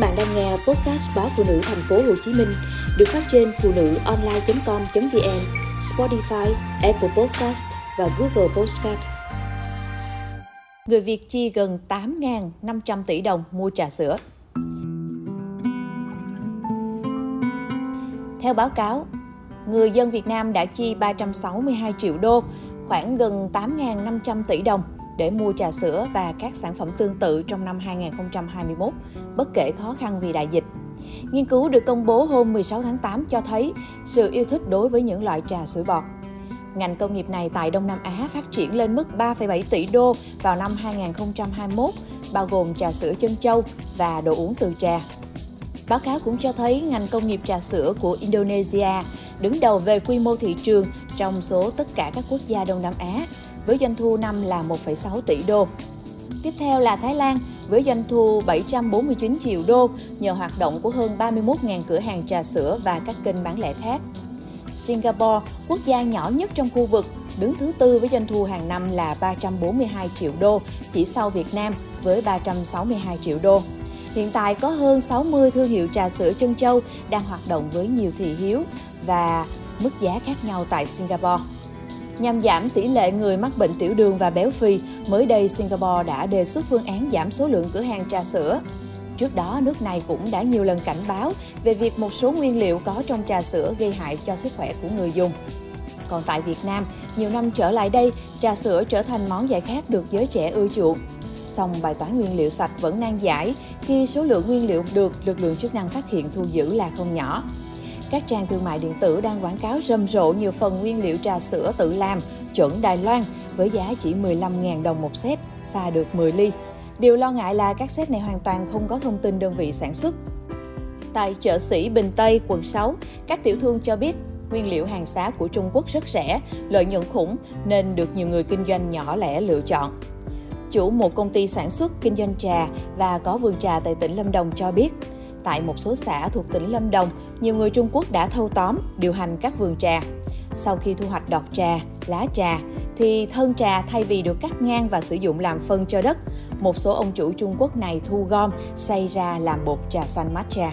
bạn đang nghe podcast báo phụ nữ thành phố Hồ Chí Minh được phát trên phụ nữ online.com.vn, Spotify, Apple Podcast và Google Podcast. Người Việt chi gần 8.500 tỷ đồng mua trà sữa. Theo báo cáo, người dân Việt Nam đã chi 362 triệu đô, khoảng gần 8.500 tỷ đồng để mua trà sữa và các sản phẩm tương tự trong năm 2021, bất kể khó khăn vì đại dịch. Nghiên cứu được công bố hôm 16 tháng 8 cho thấy sự yêu thích đối với những loại trà sữa bọt. Ngành công nghiệp này tại Đông Nam Á phát triển lên mức 3,7 tỷ đô vào năm 2021, bao gồm trà sữa chân châu và đồ uống từ trà. Báo cáo cũng cho thấy ngành công nghiệp trà sữa của Indonesia đứng đầu về quy mô thị trường trong số tất cả các quốc gia Đông Nam Á với doanh thu năm là 1,6 tỷ đô. Tiếp theo là Thái Lan với doanh thu 749 triệu đô nhờ hoạt động của hơn 31.000 cửa hàng trà sữa và các kênh bán lẻ khác. Singapore, quốc gia nhỏ nhất trong khu vực, đứng thứ tư với doanh thu hàng năm là 342 triệu đô, chỉ sau Việt Nam với 362 triệu đô. Hiện tại có hơn 60 thương hiệu trà sữa chân châu đang hoạt động với nhiều thị hiếu và mức giá khác nhau tại Singapore. Nhằm giảm tỷ lệ người mắc bệnh tiểu đường và béo phì, mới đây Singapore đã đề xuất phương án giảm số lượng cửa hàng trà sữa. Trước đó, nước này cũng đã nhiều lần cảnh báo về việc một số nguyên liệu có trong trà sữa gây hại cho sức khỏe của người dùng. Còn tại Việt Nam, nhiều năm trở lại đây, trà sữa trở thành món giải khát được giới trẻ ưa chuộng. Song bài toán nguyên liệu sạch vẫn nan giải khi số lượng nguyên liệu được lực lượng chức năng phát hiện thu giữ là không nhỏ. Các trang thương mại điện tử đang quảng cáo rầm rộ nhiều phần nguyên liệu trà sữa tự làm, chuẩn Đài Loan với giá chỉ 15.000 đồng một set, và được 10 ly. Điều lo ngại là các set này hoàn toàn không có thông tin đơn vị sản xuất. Tại chợ sĩ Bình Tây, quận 6, các tiểu thương cho biết nguyên liệu hàng xá của Trung Quốc rất rẻ, lợi nhuận khủng nên được nhiều người kinh doanh nhỏ lẻ lựa chọn. Chủ một công ty sản xuất kinh doanh trà và có vườn trà tại tỉnh Lâm Đồng cho biết, tại một số xã thuộc tỉnh Lâm Đồng, nhiều người Trung Quốc đã thâu tóm, điều hành các vườn trà. Sau khi thu hoạch đọt trà, lá trà, thì thân trà thay vì được cắt ngang và sử dụng làm phân cho đất, một số ông chủ Trung Quốc này thu gom, xay ra làm bột trà xanh matcha.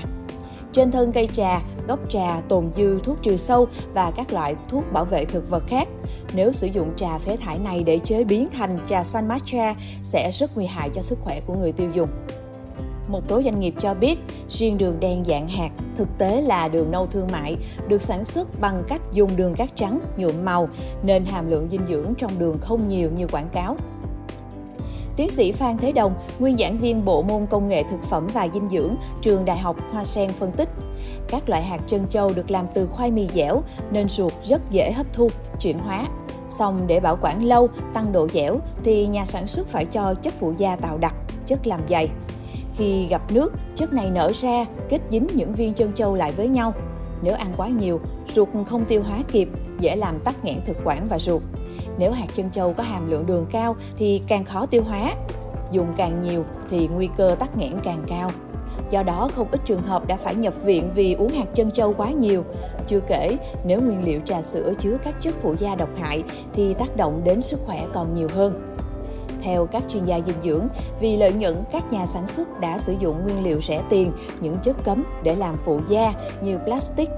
Trên thân cây trà, gốc trà tồn dư thuốc trừ sâu và các loại thuốc bảo vệ thực vật khác. Nếu sử dụng trà phế thải này để chế biến thành trà xanh matcha sẽ rất nguy hại cho sức khỏe của người tiêu dùng. Một số doanh nghiệp cho biết, riêng đường đen dạng hạt thực tế là đường nâu thương mại, được sản xuất bằng cách dùng đường cát trắng nhuộm màu nên hàm lượng dinh dưỡng trong đường không nhiều như quảng cáo. Tiến sĩ Phan Thế Đồng, nguyên giảng viên bộ môn công nghệ thực phẩm và dinh dưỡng, trường Đại học Hoa Sen phân tích, các loại hạt trân châu được làm từ khoai mì dẻo nên ruột rất dễ hấp thu, chuyển hóa. Xong để bảo quản lâu, tăng độ dẻo thì nhà sản xuất phải cho chất phụ gia tạo đặc, chất làm dày. Khi gặp nước, chất này nở ra, kết dính những viên chân châu lại với nhau. Nếu ăn quá nhiều, ruột không tiêu hóa kịp, dễ làm tắc nghẽn thực quản và ruột. Nếu hạt chân châu có hàm lượng đường cao thì càng khó tiêu hóa. Dùng càng nhiều thì nguy cơ tắc nghẽn càng cao. Do đó, không ít trường hợp đã phải nhập viện vì uống hạt chân châu quá nhiều. Chưa kể, nếu nguyên liệu trà sữa chứa các chất phụ gia độc hại thì tác động đến sức khỏe còn nhiều hơn. Theo các chuyên gia dinh dưỡng, vì lợi nhuận, các nhà sản xuất đã sử dụng nguyên liệu rẻ tiền, những chất cấm để làm phụ gia như plastic,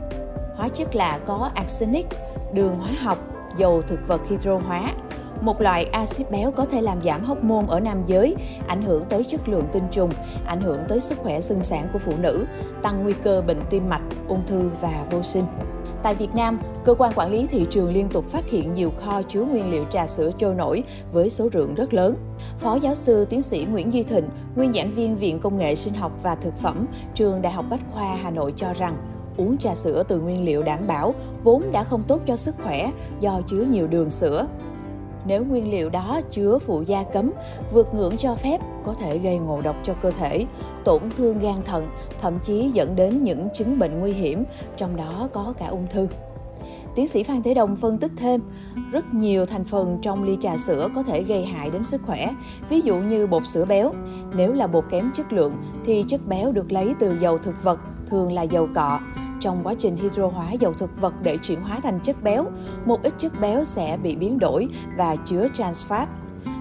hóa chất lạ có arsenic, đường hóa học, dầu thực vật hydro hóa, một loại axit béo có thể làm giảm hóc môn ở nam giới, ảnh hưởng tới chất lượng tinh trùng, ảnh hưởng tới sức khỏe sinh sản của phụ nữ, tăng nguy cơ bệnh tim mạch, ung thư và vô sinh. Tại Việt Nam, cơ quan quản lý thị trường liên tục phát hiện nhiều kho chứa nguyên liệu trà sữa trôi nổi với số lượng rất lớn. Phó giáo sư tiến sĩ Nguyễn Duy Thịnh, nguyên giảng viên Viện Công nghệ Sinh học và Thực phẩm, trường Đại học Bách khoa Hà Nội cho rằng, uống trà sữa từ nguyên liệu đảm bảo vốn đã không tốt cho sức khỏe do chứa nhiều đường sữa. Nếu nguyên liệu đó chứa phụ gia cấm, vượt ngưỡng cho phép có thể gây ngộ độc cho cơ thể, tổn thương gan thận, thậm chí dẫn đến những chứng bệnh nguy hiểm, trong đó có cả ung thư. Tiến sĩ Phan Thế Đồng phân tích thêm, rất nhiều thành phần trong ly trà sữa có thể gây hại đến sức khỏe, ví dụ như bột sữa béo. Nếu là bột kém chất lượng thì chất béo được lấy từ dầu thực vật, thường là dầu cọ, trong quá trình hydro hóa dầu thực vật để chuyển hóa thành chất béo, một ít chất béo sẽ bị biến đổi và chứa trans fat.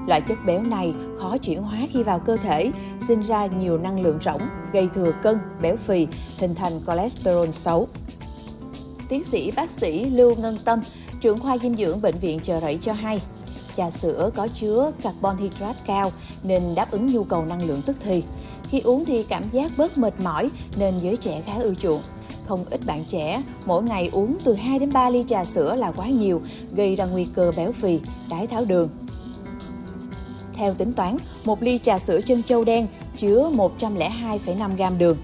Loại chất béo này khó chuyển hóa khi vào cơ thể, sinh ra nhiều năng lượng rỗng, gây thừa cân, béo phì, hình thành cholesterol xấu. Tiến sĩ bác sĩ Lưu Ngân Tâm, trưởng khoa dinh dưỡng Bệnh viện Chợ Rẫy cho hay, trà sữa có chứa carbon hydrate cao nên đáp ứng nhu cầu năng lượng tức thì. Khi uống thì cảm giác bớt mệt mỏi nên giới trẻ khá ưa chuộng. Không ít bạn trẻ mỗi ngày uống từ 2 đến 3 ly trà sữa là quá nhiều, gây ra nguy cơ béo phì, đái tháo đường. Theo tính toán, một ly trà sữa chân châu đen chứa 102,5 gram đường.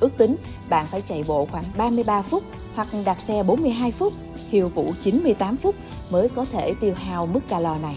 Ước tính bạn phải chạy bộ khoảng 33 phút hoặc đạp xe 42 phút, khiêu vũ 98 phút mới có thể tiêu hao mức calo này.